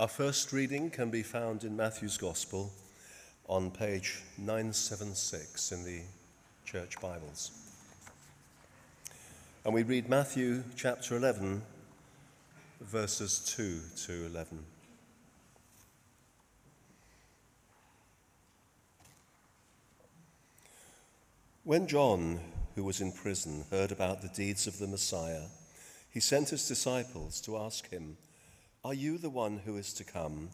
Our first reading can be found in Matthew's Gospel on page 976 in the Church Bibles. And we read Matthew chapter 11, verses 2 to 11. When John, who was in prison, heard about the deeds of the Messiah, he sent his disciples to ask him, Are you the one who is to come,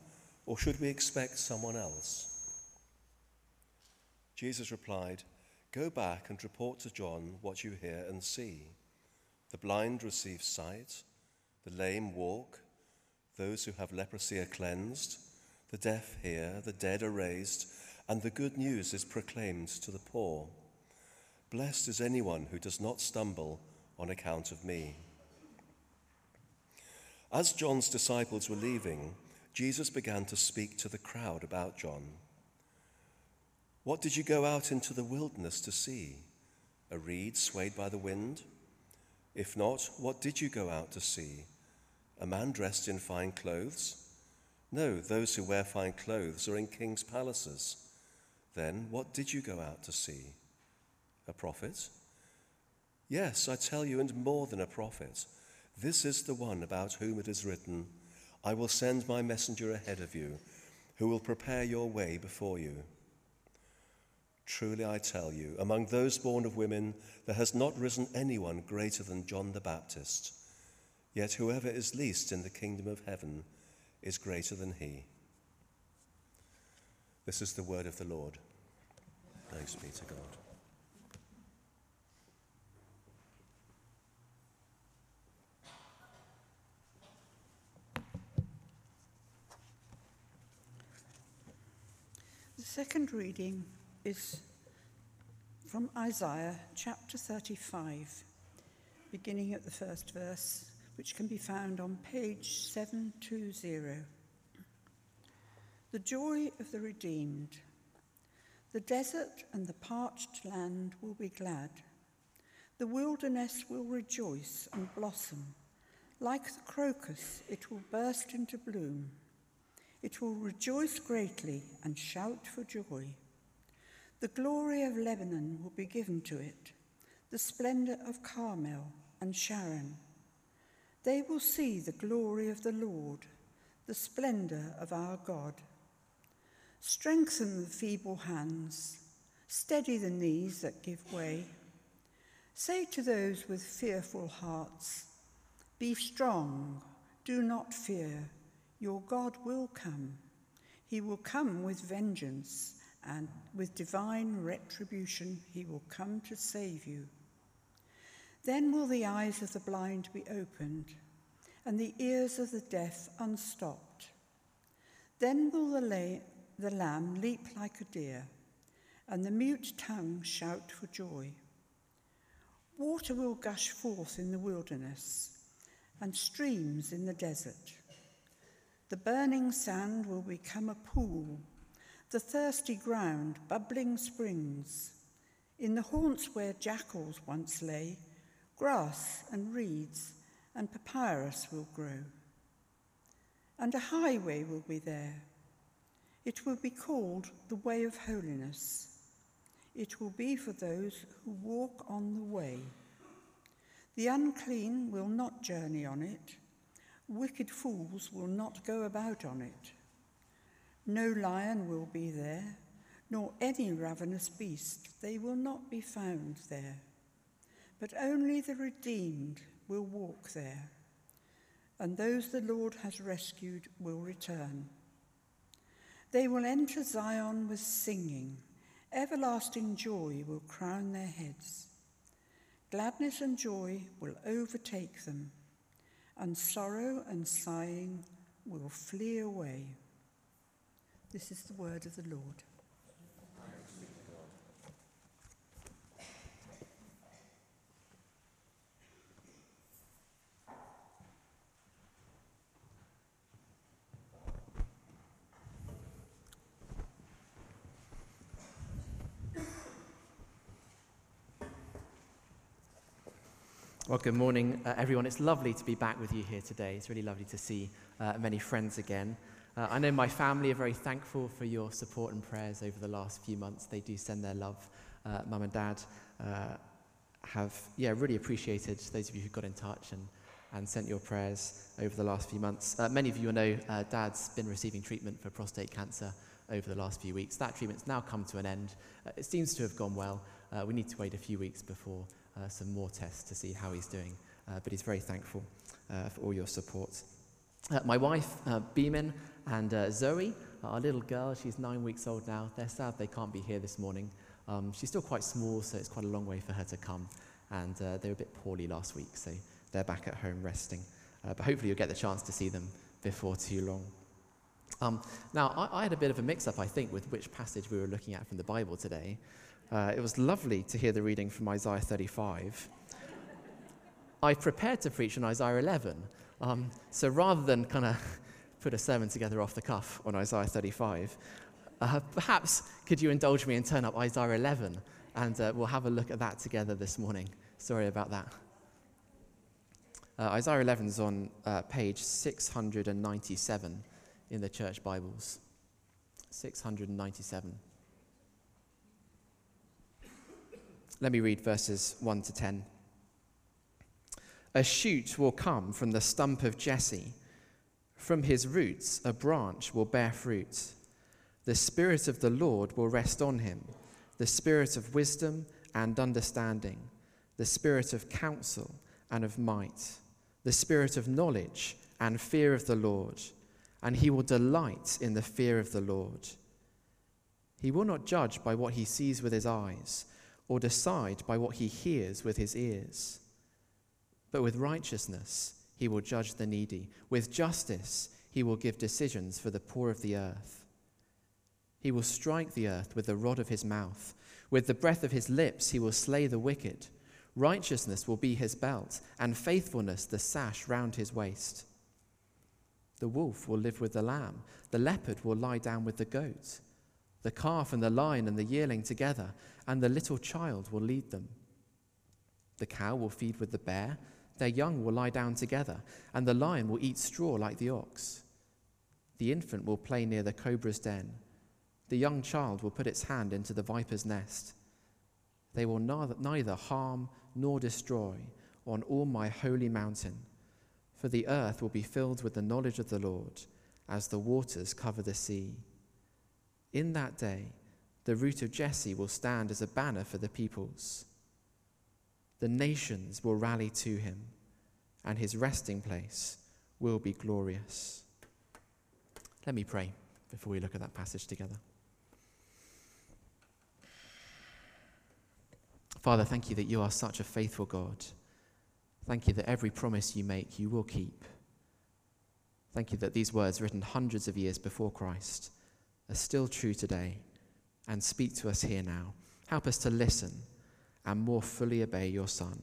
or should we expect someone else? Jesus replied, Go back and report to John what you hear and see. The blind receive sight, the lame walk, those who have leprosy are cleansed, the deaf hear, the dead are raised, and the good news is proclaimed to the poor. Blessed is anyone who does not stumble on account of me. As John's disciples were leaving, Jesus began to speak to the crowd about John. What did you go out into the wilderness to see? A reed swayed by the wind? If not, what did you go out to see? A man dressed in fine clothes? No, those who wear fine clothes are in king's palaces. Then what did you go out to see? A prophet? Yes, I tell you, and more than a prophet. This is the one about whom it is written, I will send my messenger ahead of you, who will prepare your way before you. Truly I tell you, among those born of women, there has not risen anyone greater than John the Baptist. Yet whoever is least in the kingdom of heaven is greater than he. This is the word of the Lord. Thanks be to God. Second reading is from Isaiah chapter 35, beginning at the first verse, which can be found on page 720. The joy of the redeemed. The desert and the parched land will be glad. The wilderness will rejoice and blossom. Like the crocus, it will burst into bloom. It will rejoice greatly and shout for joy. The glory of Lebanon will be given to it, the splendor of Carmel and Sharon. They will see the glory of the Lord, the splendor of our God. Strengthen the feeble hands, steady the knees that give way. Say to those with fearful hearts, Be strong, do not fear, your God will come. He will come with vengeance and with divine retribution, he will come to save you. Then will the eyes of the blind be opened, and the ears of the deaf unstopped. Then will the, la- the lamb leap like a deer, and the mute tongue shout for joy. Water will gush forth in the wilderness, and streams in the desert. The burning sand will become a pool the thirsty ground, bubbling springs. In the haunts where jackals once lay, grass and reeds and papyrus will grow. And a highway will be there. It will be called the Way of Holiness. It will be for those who walk on the way. The unclean will not journey on it. Wicked fools will not go about on it. No lion will be there, nor any ravenous beast. They will not be found there. But only the redeemed will walk there, and those the Lord has rescued will return. They will enter Zion with singing. Everlasting joy will crown their heads. Gladness and joy will overtake them, and sorrow and sighing will flee away. This is the word of the Lord. Well, good morning, uh, everyone. It's lovely to be back with you here today. It's really lovely to see uh, many friends again. Uh, I know my family are very thankful for your support and prayers over the last few months. They do send their love. Uh, Mum and Dad uh, have, yeah, really appreciated those of you who got in touch and, and sent your prayers over the last few months. Uh, many of you will know Dad's been receiving treatment for prostate cancer over the last few weeks. That treatment's now come to an end. It seems to have gone well. we need to wait a few weeks before some more tests to see how he's doing. but he's very thankful for all your support. Uh, my wife, uh, Beeman, and uh, Zoe, our little girl, she's nine weeks old now. They're sad they can't be here this morning. Um, she's still quite small, so it's quite a long way for her to come. And uh, they were a bit poorly last week, so they're back at home resting. Uh, but hopefully, you'll get the chance to see them before too long. Um, now, I, I, had a bit of a mix up, I think, with which passage we were looking at from the Bible today. Uh, it was lovely to hear the reading from Isaiah 35. I prepared to preach on Isaiah 11, um, so rather than kind of put a sermon together off the cuff on Isaiah 35, uh, perhaps could you indulge me and turn up Isaiah 11 and uh, we'll have a look at that together this morning. Sorry about that. Uh, Isaiah 11 is on uh, page 697 in the church Bibles. 697. Let me read verses 1 to 10. A shoot will come from the stump of Jesse. From his roots, a branch will bear fruit. The Spirit of the Lord will rest on him the Spirit of wisdom and understanding, the Spirit of counsel and of might, the Spirit of knowledge and fear of the Lord. And he will delight in the fear of the Lord. He will not judge by what he sees with his eyes, or decide by what he hears with his ears but with righteousness he will judge the needy. With justice he will give decisions for the poor of the earth. He will strike the earth with the rod of his mouth. With the breath of his lips he will slay the wicked. Righteousness will be his belt, and faithfulness the sash round his waist. The wolf will live with the lamb. The leopard will lie down with the goat. The calf and the lion and the yearling together, and the little child will lead them. The cow will feed with the bear their young will lie down together, and the lion will eat straw like the ox. The infant will play near the cobra's den. The young child will put its hand into the viper's nest. They will neither harm nor destroy on all my holy mountain, for the earth will be filled with the knowledge of the Lord as the waters cover the sea. In that day, the root of Jesse will stand as a banner for the peoples. The nations will rally to him, and his resting place will be glorious. Let me pray before we look at that passage together. Father, thank you that you are such a faithful God. Thank you that every promise you make, you will keep. Thank you that these words, written hundreds of years before Christ, are still true today and speak to us here now. Help us to listen and more fully obey your Son.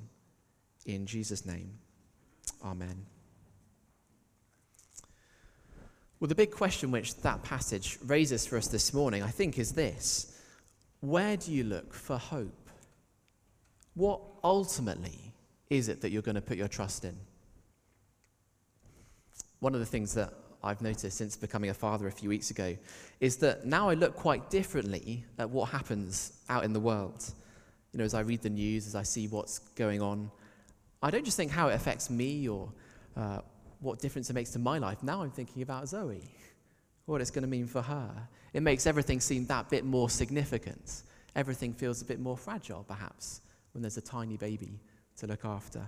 In Jesus' name, Amen. Well, the big question which that passage raises for us this morning, I think, is this Where do you look for hope? What ultimately is it that you're going to put your trust in? One of the things that I've noticed since becoming a father a few weeks ago is that now I look quite differently at what happens out in the world you know, as I read the news, as I see what's going on, I don't just think how it affects me or uh, what difference it makes to my life. Now I'm thinking about Zoe, what it's going to mean for her. It makes everything seem that bit more significant. Everything feels a bit more fragile, perhaps, when there's a tiny baby to look after.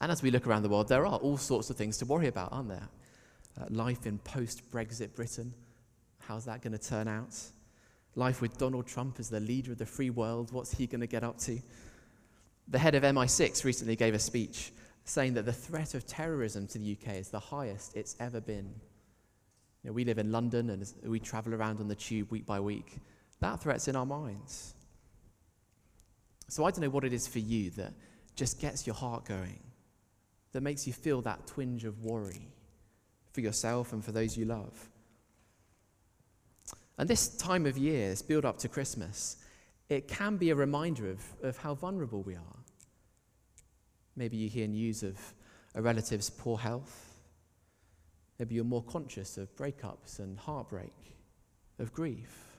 And as we look around the world, there are all sorts of things to worry about, aren't there? Uh, life in post Brexit Britain, how's that going to turn out? Life with Donald Trump as the leader of the free world, what's he going to get up to? The head of MI6 recently gave a speech saying that the threat of terrorism to the UK is the highest it's ever been. You know, we live in London and we travel around on the tube week by week. That threat's in our minds. So I don't know what it is for you that just gets your heart going, that makes you feel that twinge of worry for yourself and for those you love. And this time of year, this build up to Christmas, it can be a reminder of, of how vulnerable we are. Maybe you hear news of a relative's poor health. Maybe you're more conscious of breakups and heartbreak, of grief.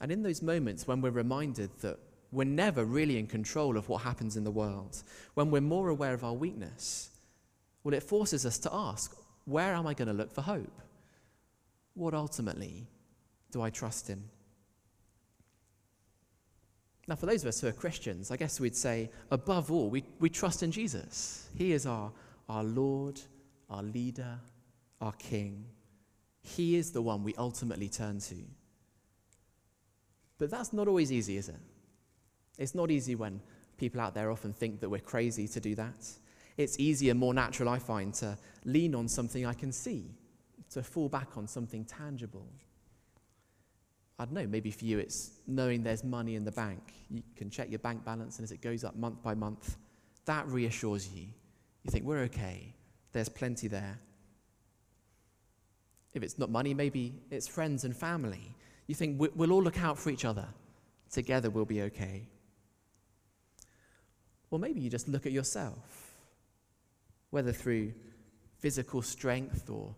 And in those moments when we're reminded that we're never really in control of what happens in the world, when we're more aware of our weakness, well, it forces us to ask, where am I going to look for hope? What ultimately do I trust in? Now, for those of us who are Christians, I guess we'd say, above all, we, we trust in Jesus. He is our, our Lord, our leader, our King. He is the one we ultimately turn to. But that's not always easy, is it? It's not easy when people out there often think that we're crazy to do that. It's easier, more natural, I find, to lean on something I can see, to fall back on something tangible. I don't know, maybe for you it's knowing there's money in the bank. You can check your bank balance, and as it goes up month by month, that reassures you. You think, we're okay, there's plenty there. If it's not money, maybe it's friends and family. You think, we'll all look out for each other. Together we'll be okay. Or maybe you just look at yourself, whether through physical strength or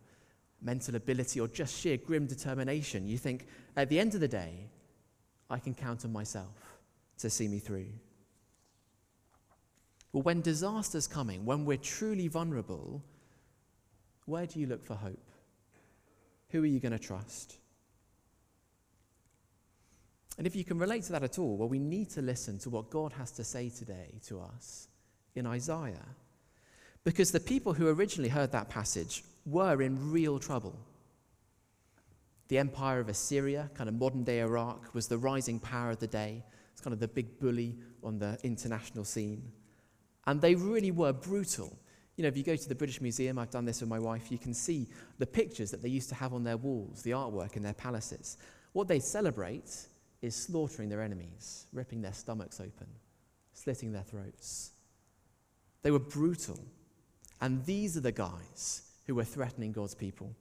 mental ability or just sheer grim determination. You think, at the end of the day, I can count on myself to see me through. Well, when disaster's coming, when we're truly vulnerable, where do you look for hope? Who are you going to trust? And if you can relate to that at all, well, we need to listen to what God has to say today to us in Isaiah. Because the people who originally heard that passage were in real trouble. The empire of Assyria, kind of modern day Iraq, was the rising power of the day. It's kind of the big bully on the international scene. And they really were brutal. You know, if you go to the British Museum, I've done this with my wife, you can see the pictures that they used to have on their walls, the artwork in their palaces. What they celebrate is slaughtering their enemies, ripping their stomachs open, slitting their throats. They were brutal. And these are the guys who were threatening God's people.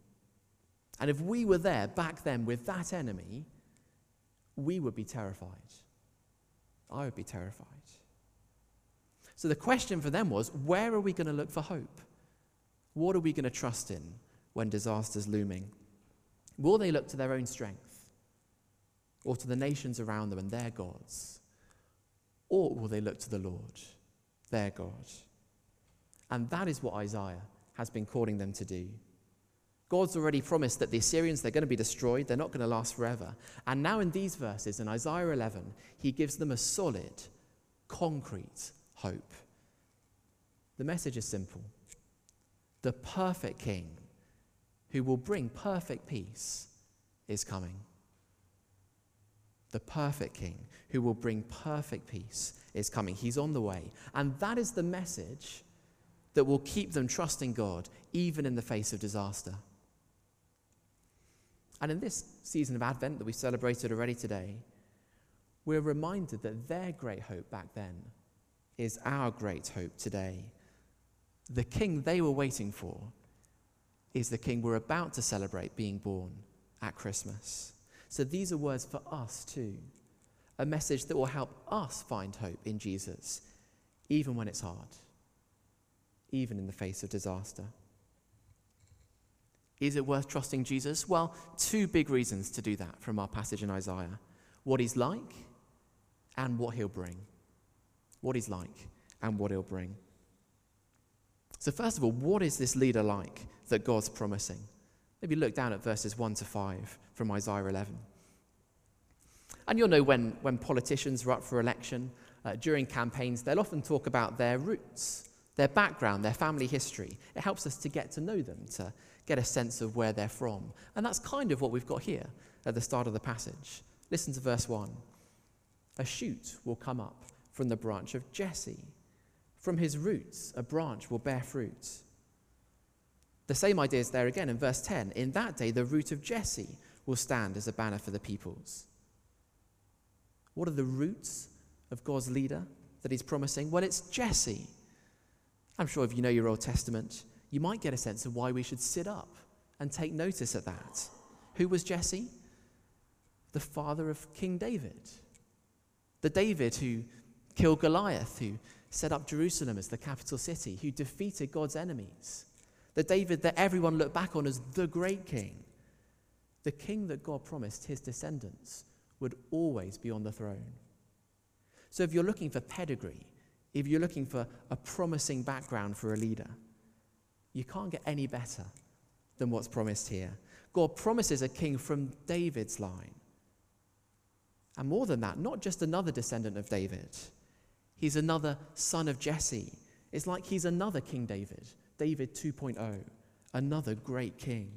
And if we were there back then with that enemy, we would be terrified. I would be terrified. So the question for them was where are we going to look for hope? What are we going to trust in when disaster's looming? Will they look to their own strength or to the nations around them and their gods? Or will they look to the Lord, their God? And that is what Isaiah has been calling them to do. God's already promised that the Assyrians, they're going to be destroyed, they're not going to last forever. And now in these verses, in Isaiah 11, he gives them a solid, concrete hope. The message is simple the perfect king who will bring perfect peace is coming. The perfect king who will bring perfect peace is coming. He's on the way. And that is the message that will keep them trusting God even in the face of disaster. And in this season of Advent that we celebrated already today, we're reminded that their great hope back then is our great hope today. The king they were waiting for is the king we're about to celebrate being born at Christmas. So these are words for us too. A message that will help us find hope in Jesus, even when it's hard even in the face of disaster. Is it worth trusting Jesus? Well, two big reasons to do that from our passage in Isaiah what he's like and what he'll bring. What he's like and what he'll bring. So, first of all, what is this leader like that God's promising? Maybe look down at verses 1 to 5 from Isaiah 11. And you'll know when, when politicians are up for election, uh, during campaigns, they'll often talk about their roots their background, their family history. It helps us to get to know them, to get a sense of where they're from. And that's kind of what we've got here at the start of the passage. Listen to verse 1. A shoot will come up from the branch of Jesse. From his roots, a branch will bear fruit. The same idea is there again in verse 10. In that day, the root of Jesse will stand as a banner for the peoples. What are the roots of God's leader that he's promising? Well, it's Jesse. I'm sure if you know your Old Testament, you might get a sense of why we should sit up and take notice of that. Who was Jesse? The father of King David. The David who killed Goliath, who set up Jerusalem as the capital city, who defeated God's enemies. The David that everyone looked back on as the great king. The king that God promised his descendants would always be on the throne. So if you're looking for pedigree, if you're looking for a promising background for a leader, you can't get any better than what's promised here. God promises a king from David's line. And more than that, not just another descendant of David, he's another son of Jesse. It's like he's another King David, David 2.0, another great king.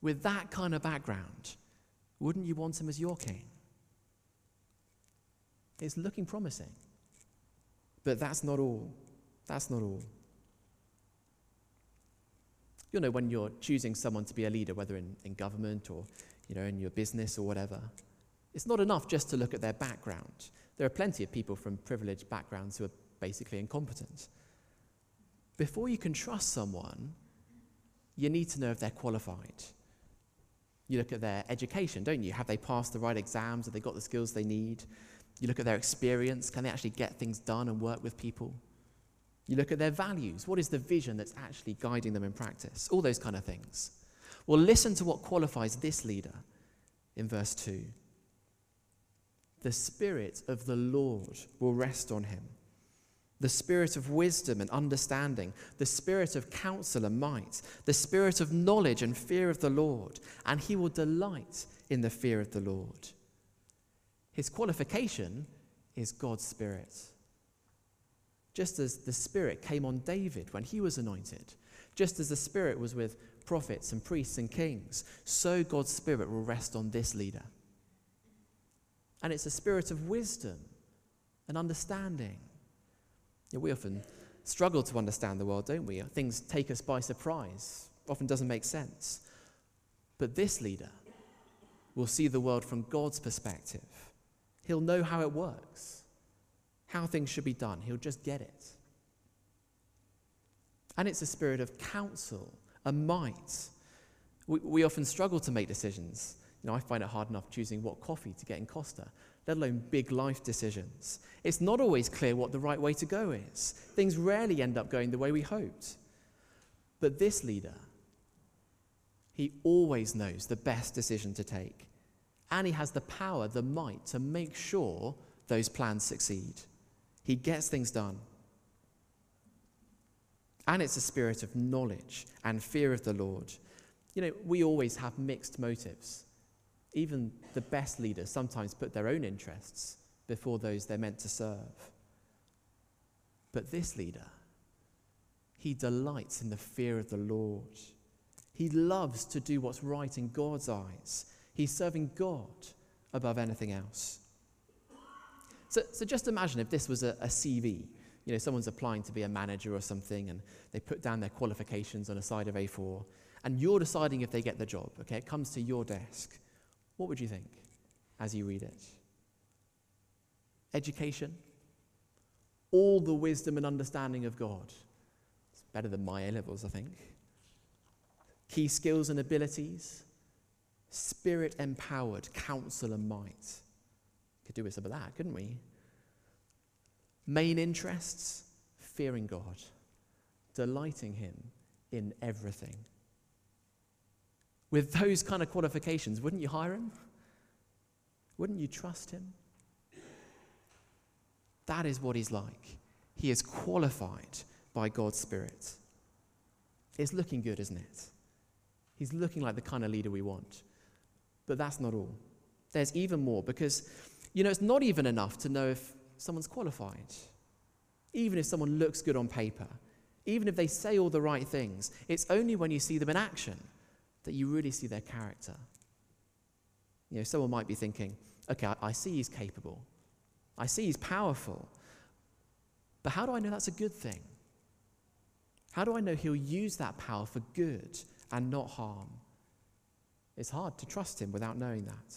With that kind of background, wouldn't you want him as your king? It's looking promising. But that's not all. That's not all. You know, when you're choosing someone to be a leader, whether in, in government or you know, in your business or whatever, it's not enough just to look at their background. There are plenty of people from privileged backgrounds who are basically incompetent. Before you can trust someone, you need to know if they're qualified. You look at their education, don't you? Have they passed the right exams? Have they got the skills they need? You look at their experience. Can they actually get things done and work with people? You look at their values. What is the vision that's actually guiding them in practice? All those kind of things. Well, listen to what qualifies this leader in verse 2. The Spirit of the Lord will rest on him the spirit of wisdom and understanding, the spirit of counsel and might, the spirit of knowledge and fear of the Lord, and he will delight in the fear of the Lord. His qualification is God's Spirit. Just as the Spirit came on David when he was anointed, just as the Spirit was with prophets and priests and kings, so God's Spirit will rest on this leader. And it's a spirit of wisdom and understanding. You know, we often struggle to understand the world, don't we? Things take us by surprise, often doesn't make sense. But this leader will see the world from God's perspective. He'll know how it works, how things should be done. He'll just get it. And it's a spirit of counsel, a might. We, we often struggle to make decisions. You know, I find it hard enough choosing what coffee to get in Costa, let alone big life decisions. It's not always clear what the right way to go is. Things rarely end up going the way we hoped. But this leader, he always knows the best decision to take. And he has the power, the might to make sure those plans succeed. He gets things done. And it's a spirit of knowledge and fear of the Lord. You know, we always have mixed motives. Even the best leaders sometimes put their own interests before those they're meant to serve. But this leader, he delights in the fear of the Lord. He loves to do what's right in God's eyes. He's serving God above anything else. So, so just imagine if this was a, a CV. You know, someone's applying to be a manager or something, and they put down their qualifications on a side of A4, and you're deciding if they get the job. Okay, it comes to your desk. What would you think as you read it? Education, all the wisdom and understanding of God. It's better than my A levels, I think. Key skills and abilities, spirit empowered counsel and might. Could do with some of that, couldn't we? Main interests, fearing God, delighting Him in everything. With those kind of qualifications, wouldn't you hire Him? Wouldn't you trust Him? That is what He's like. He is qualified by God's Spirit. It's looking good, isn't it? He's looking like the kind of leader we want. But that's not all. There's even more because, you know, it's not even enough to know if someone's qualified. Even if someone looks good on paper, even if they say all the right things, it's only when you see them in action that you really see their character. You know, someone might be thinking, okay, I, I see he's capable, I see he's powerful, but how do I know that's a good thing? How do I know he'll use that power for good and not harm? It's hard to trust him without knowing that.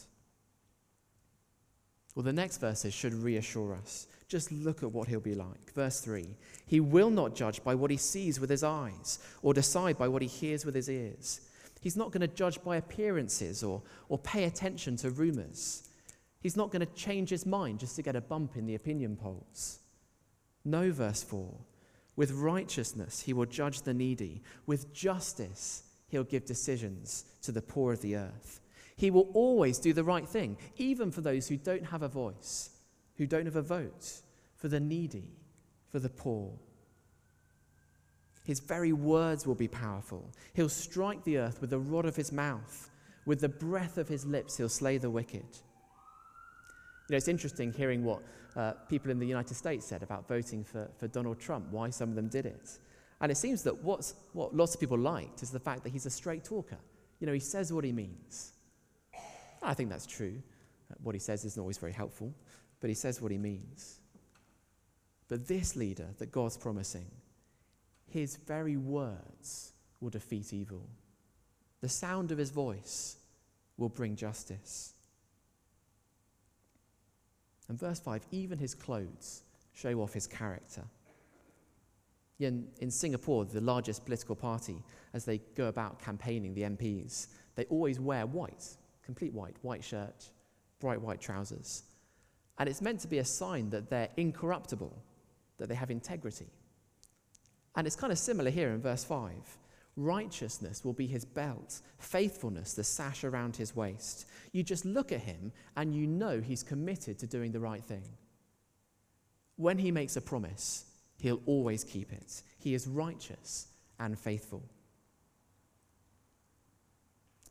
Well, the next verses should reassure us. Just look at what he'll be like. Verse 3 He will not judge by what he sees with his eyes, or decide by what he hears with his ears. He's not going to judge by appearances or, or pay attention to rumors. He's not going to change his mind just to get a bump in the opinion polls. No, verse 4. With righteousness, he will judge the needy. With justice, he'll give decisions to the poor of the earth. He will always do the right thing, even for those who don't have a voice, who don't have a vote, for the needy, for the poor. His very words will be powerful. He'll strike the earth with the rod of his mouth. With the breath of his lips, he'll slay the wicked. You know, it's interesting hearing what uh, people in the United States said about voting for, for Donald Trump, why some of them did it. And it seems that what's, what lots of people liked is the fact that he's a straight talker. You know, he says what he means. I think that's true. Uh, what he says isn't always very helpful, but he says what he means. But this leader that God's promising, his very words will defeat evil. The sound of his voice will bring justice. And verse 5 even his clothes show off his character. In, in Singapore, the largest political party, as they go about campaigning the MPs, they always wear white, complete white, white shirt, bright white trousers. And it's meant to be a sign that they're incorruptible, that they have integrity. And it's kind of similar here in verse 5. Righteousness will be his belt, faithfulness the sash around his waist. You just look at him and you know he's committed to doing the right thing. When he makes a promise, he'll always keep it. He is righteous and faithful.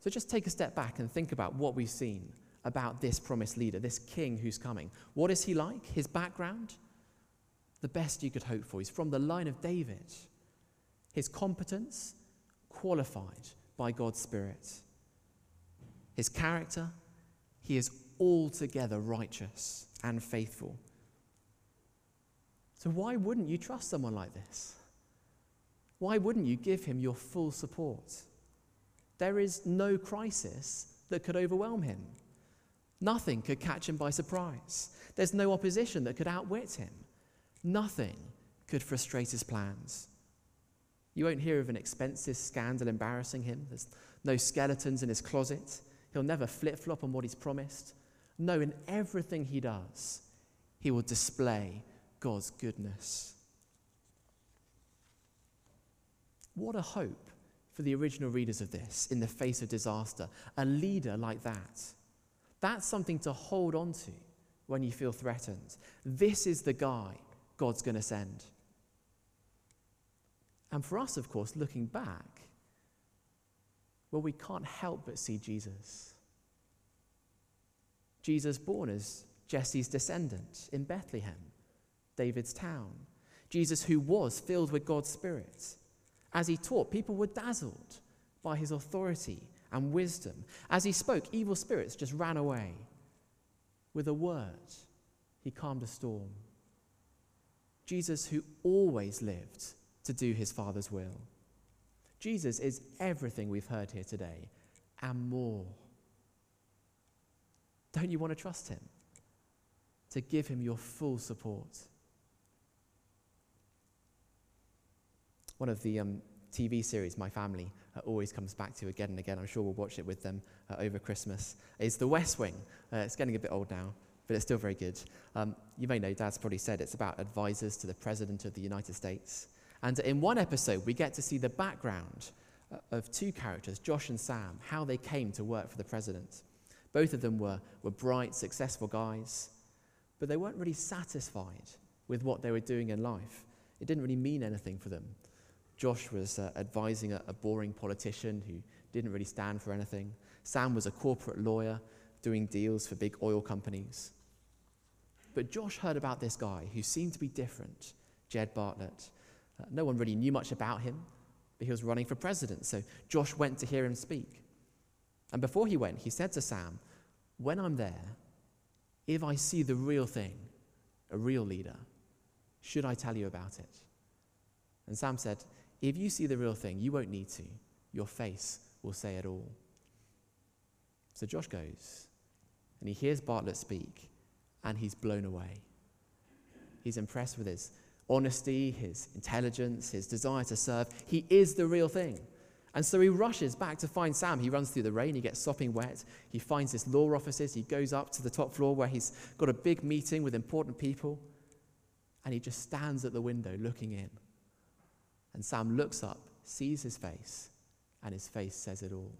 So just take a step back and think about what we've seen about this promised leader, this king who's coming. What is he like? His background? The best you could hope for. He's from the line of David. His competence? qualified by God's Spirit. His character, he is altogether righteous and faithful. So, why wouldn't you trust someone like this? Why wouldn't you give him your full support? There is no crisis that could overwhelm him. Nothing could catch him by surprise. There's no opposition that could outwit him. Nothing could frustrate his plans. You won't hear of an expensive scandal embarrassing him. There's no skeletons in his closet. He'll never flip flop on what he's promised. No, in everything he does, he will display God's goodness. What a hope for the original readers of this in the face of disaster. A leader like that. That's something to hold on to when you feel threatened. This is the guy God's going to send. And for us, of course, looking back, well, we can't help but see Jesus. Jesus born as Jesse's descendant in Bethlehem, David's town. Jesus who was filled with God's Spirit. As he taught, people were dazzled by his authority and wisdom. As he spoke, evil spirits just ran away. With a word, he calmed a storm. Jesus, who always lived to do his Father's will. Jesus is everything we've heard here today and more. Don't you want to trust him? To give him your full support. One of the um, TV series my family uh, always comes back to again and again, I'm sure we'll watch it with them uh, over Christmas, is The West Wing. Uh, it's getting a bit old now, but it's still very good. Um, you may know, Dad's probably said it's about advisors to the President of the United States. And in one episode, we get to see the background uh, of two characters, Josh and Sam, how they came to work for the president. Both of them were, were bright, successful guys, but they weren't really satisfied with what they were doing in life. It didn't really mean anything for them. Josh was uh, advising a, a boring politician who didn't really stand for anything. Sam was a corporate lawyer doing deals for big oil companies. But Josh heard about this guy who seemed to be different, Jed Bartlet. Uh, no one really knew much about him, but he was running for president, so Josh went to hear him speak. And before he went, he said to Sam, When I'm there, if I see the real thing, a real leader, should I tell you about it? And Sam said, If you see the real thing, you won't need to. Your face will say it all. So Josh goes, and he hears Bartlet speak, and he's blown away. He's impressed with his honesty, his intelligence, his desire to serve. He is the real thing. And so he rushes back to find Sam. He runs through the rain, he gets sopping wet. He finds his law offices. He goes up to the top floor where he's got a big meeting with important people. And he just stands at the window looking in. And Sam looks up, sees his face, and his face says it all.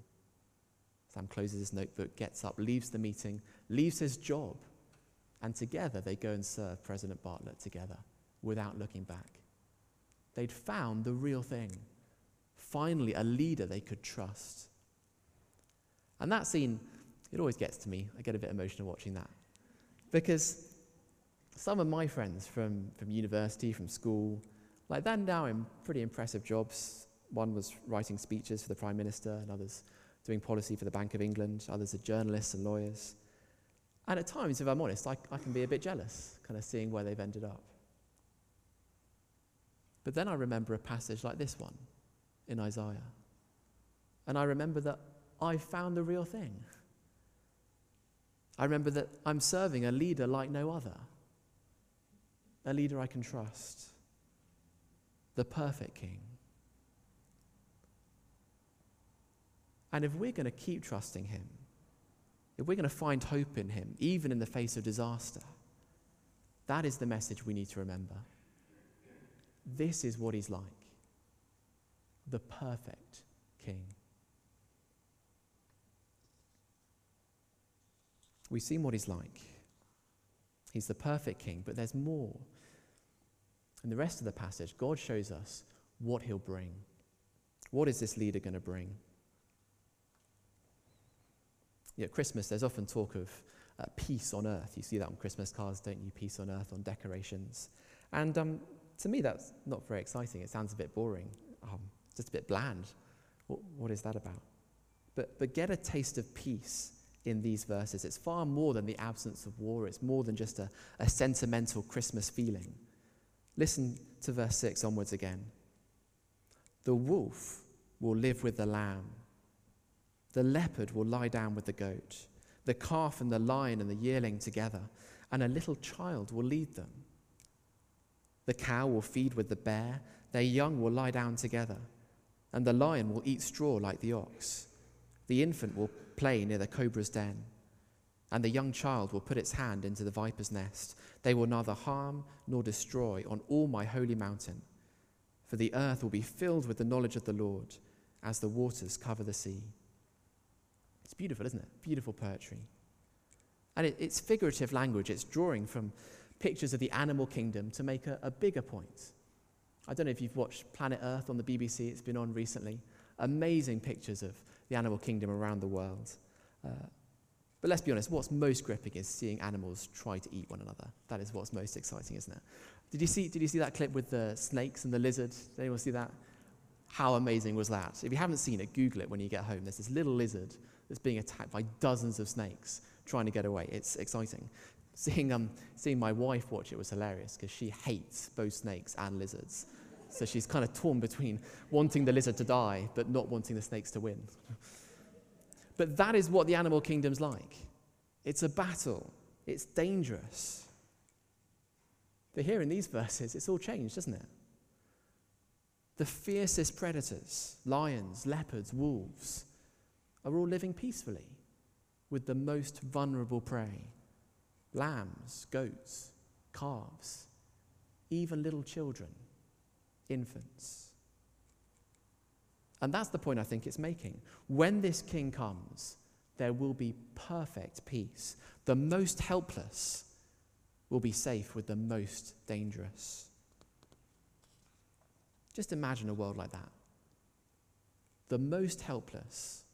Sam closes his notebook, gets up, leaves the meeting, leaves his job, and together they go and serve President Bartlet together without looking back. They'd found the real thing. Finally, a leader they could trust. And that scene, it always gets to me. I get a bit emotional watching that. Because some of my friends from, from university, from school, like they're now in pretty impressive jobs. One was writing speeches for the Prime Minister, and others doing policy for the Bank of England, others are journalists and lawyers. And at times, if I'm honest, I, I can be a bit jealous, kind of seeing where they've ended up. But then I remember a passage like this one in Isaiah. And I remember that I found the real thing. I remember that I'm serving a leader like no other, a leader I can trust, the perfect king. And if we're going to keep trusting him, if we're going to find hope in him, even in the face of disaster, that is the message we need to remember. This is what he's like the perfect king. We've seen what he's like. He's the perfect king, but there's more. In the rest of the passage, God shows us what he'll bring. What is this leader going to bring? Yeah, at Christmas, there's often talk of uh, peace on earth. You see that on Christmas cards, don't you? Peace on earth on decorations. And um, to me, that's not very exciting. It sounds a bit boring, um, just a bit bland. What, what is that about? But, but get a taste of peace in these verses. It's far more than the absence of war, it's more than just a, a sentimental Christmas feeling. Listen to verse 6 onwards again. The wolf will live with the lamb, the leopard will lie down with the goat, the calf and the lion and the yearling together, and a little child will lead them. The cow will feed with the bear, their young will lie down together, and the lion will eat straw like the ox. The infant will play near the cobra's den, and the young child will put its hand into the viper's nest. They will neither harm nor destroy on all my holy mountain, for the earth will be filled with the knowledge of the Lord as the waters cover the sea. It's beautiful, isn't it? Beautiful poetry. And it, it's figurative language, it's drawing from pictures of the animal kingdom to make a, a bigger point. I don't know if you've watched Planet Earth on the BBC, it's been on recently. Amazing pictures of the animal kingdom around the world. Uh, but let's be honest, what's most gripping is seeing animals try to eat one another. That is what's most exciting, isn't it? Did you see, did you see that clip with the snakes and the lizard? Did anyone see that? How amazing was that? If you haven't seen it, Google it when you get home. There's this little lizard that's being attacked by dozens of snakes trying to get away. It's exciting. Seeing, um, seeing my wife watch it was hilarious because she hates both snakes and lizards. So she's kind of torn between wanting the lizard to die but not wanting the snakes to win. but that is what the animal kingdom's like it's a battle, it's dangerous. But here in these verses, it's all changed, doesn't it? The fiercest predators, lions, leopards, wolves, are all living peacefully with the most vulnerable prey lambs, goats, calves, even little children infants. And that's the point I think it's making. When this king comes, there will be perfect peace. The most helpless will be safe with the most dangerous. Just imagine a world like that. The most helpless,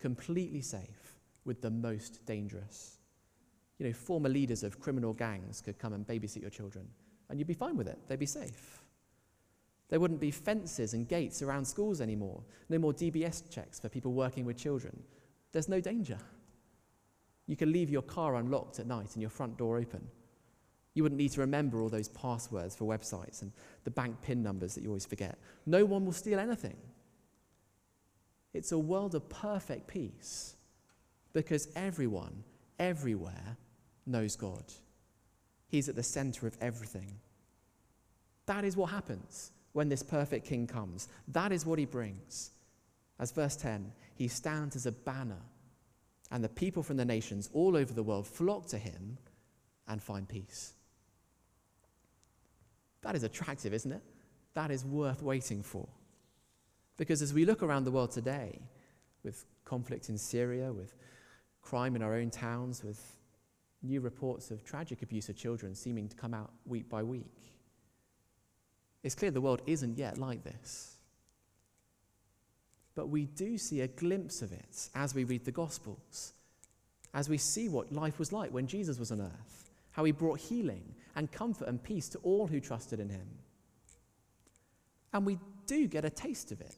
completely safe with the most dangerous. You know, former leaders of criminal gangs could come and babysit your children, and you'd be fine with it. They'd be safe. There wouldn't be fences and gates around schools anymore. No more DBS checks for people working with children. There's no danger. You can leave your car unlocked at night and your front door open. You wouldn't need to remember all those passwords for websites and the bank PIN numbers that you always forget. No one will steal anything. It's a world of perfect peace because everyone, everywhere, knows God. He's at the center of everything. That is what happens when this perfect king comes. That is what he brings. As verse 10, he stands as a banner, and the people from the nations all over the world flock to him and find peace. That is attractive, isn't it? that is worth waiting for. Because as we look around the world today, with conflict in Syria, with crime in our own towns, with new reports of tragic abuse of children seeming to come out week by week, it's clear the world isn't yet like this. But we do see a glimpse of it as we read the Gospels, as we see what life was like when Jesus was on earth, how he brought healing and comfort and peace to all who trusted in him. And we do get a taste of it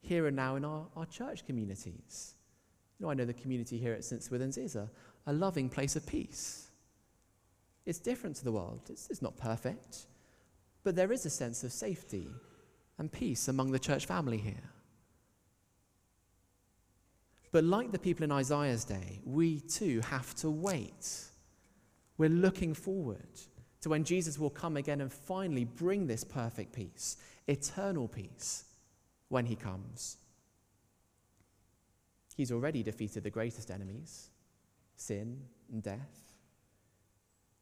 here and now in our, our church communities. You know, I know the community here at St. Swithin's is a, a loving place of peace. It's different to the world, it's, it's not perfect, but there is a sense of safety and peace among the church family here. But like the people in Isaiah's day, we too have to wait. We're looking forward to when Jesus will come again and finally bring this perfect peace, eternal peace, when he comes. He's already defeated the greatest enemies sin and death.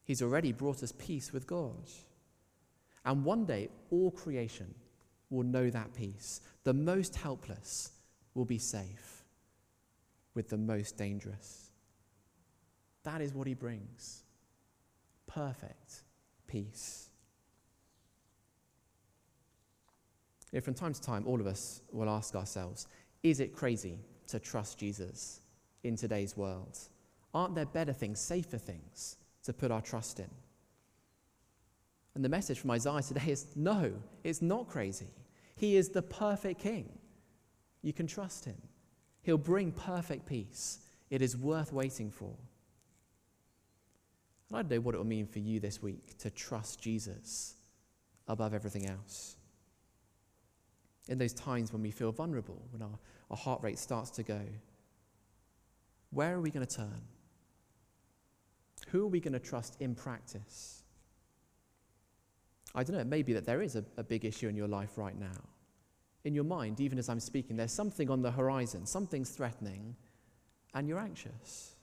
He's already brought us peace with God. And one day, all creation will know that peace. The most helpless will be safe with the most dangerous. That is what he brings perfect peace. From time to time, all of us will ask ourselves is it crazy to trust Jesus in today's world? Aren't there better things, safer things to put our trust in? And the message from Isaiah today is no, it's not crazy. He is the perfect king. You can trust him. He'll bring perfect peace. It is worth waiting for. And I don't know what it will mean for you this week to trust Jesus above everything else. In those times when we feel vulnerable, when our, our heart rate starts to go, where are we going to turn? Who are we going to trust in practice? I don't know, it may be that there is a, a big issue in your life right now. In your mind, even as I'm speaking, there's something on the horizon, something's threatening, and you're anxious.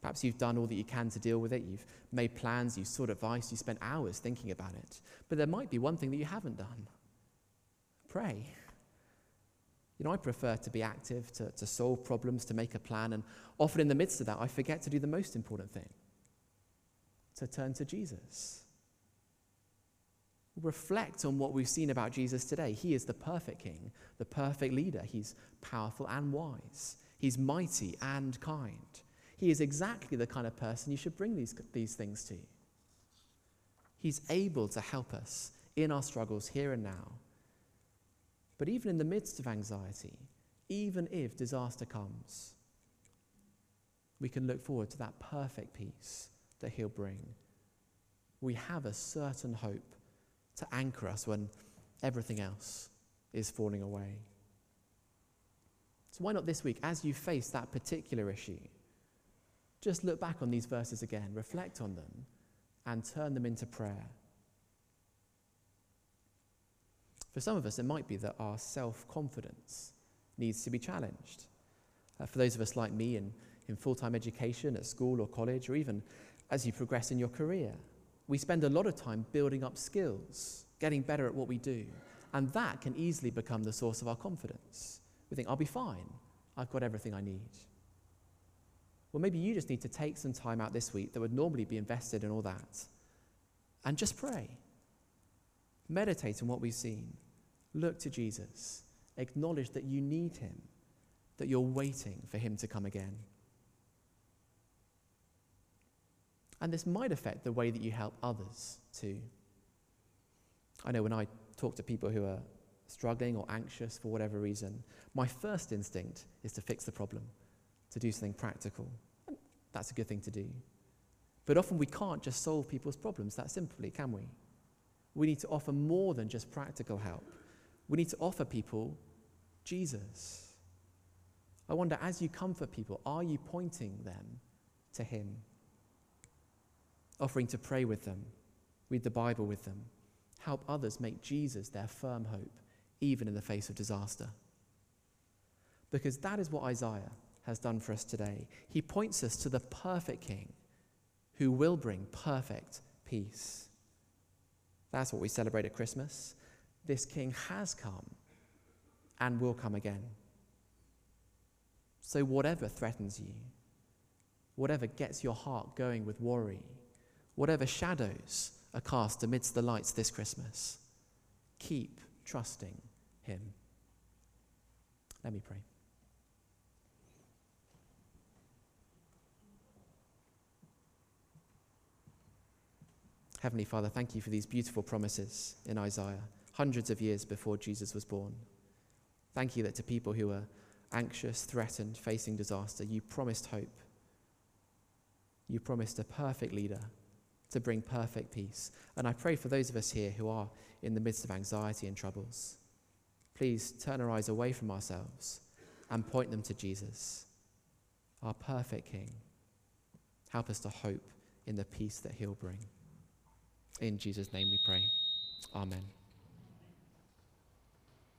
Perhaps you've done all that you can to deal with it. You've made plans, you've sought advice, you spent hours thinking about it. But there might be one thing that you haven't done pray. You know, I prefer to be active, to, to solve problems, to make a plan, and often in the midst of that, I forget to do the most important thing to turn to Jesus. Reflect on what we've seen about Jesus today. He is the perfect king, the perfect leader. He's powerful and wise, he's mighty and kind. He is exactly the kind of person you should bring these, these things to. He's able to help us in our struggles here and now but even in the midst of anxiety, even if disaster comes, we can look forward to that perfect peace that He'll bring. We have a certain hope to anchor us when everything else is falling away. So, why not this week, as you face that particular issue, just look back on these verses again, reflect on them, and turn them into prayer. For some of us, it might be that our self confidence needs to be challenged. Uh, for those of us like me in, in full time education at school or college, or even as you progress in your career, we spend a lot of time building up skills, getting better at what we do. And that can easily become the source of our confidence. We think, I'll be fine. I've got everything I need. Well, maybe you just need to take some time out this week that would normally be invested in all that and just pray. Meditate on what we've seen. Look to Jesus. Acknowledge that you need him, that you're waiting for him to come again. And this might affect the way that you help others too. I know when I talk to people who are struggling or anxious for whatever reason, my first instinct is to fix the problem, to do something practical. And that's a good thing to do. But often we can't just solve people's problems that simply, can we? We need to offer more than just practical help. We need to offer people Jesus. I wonder, as you comfort people, are you pointing them to Him? Offering to pray with them, read the Bible with them, help others make Jesus their firm hope, even in the face of disaster. Because that is what Isaiah has done for us today. He points us to the perfect King who will bring perfect peace. That's what we celebrate at Christmas. This king has come and will come again. So, whatever threatens you, whatever gets your heart going with worry, whatever shadows are cast amidst the lights this Christmas, keep trusting Him. Let me pray. Heavenly Father, thank you for these beautiful promises in Isaiah, hundreds of years before Jesus was born. Thank you that to people who are anxious, threatened, facing disaster, you promised hope. You promised a perfect leader to bring perfect peace. And I pray for those of us here who are in the midst of anxiety and troubles. Please turn our eyes away from ourselves and point them to Jesus, our perfect King. Help us to hope in the peace that he'll bring. In Jesus' name we pray. Amen.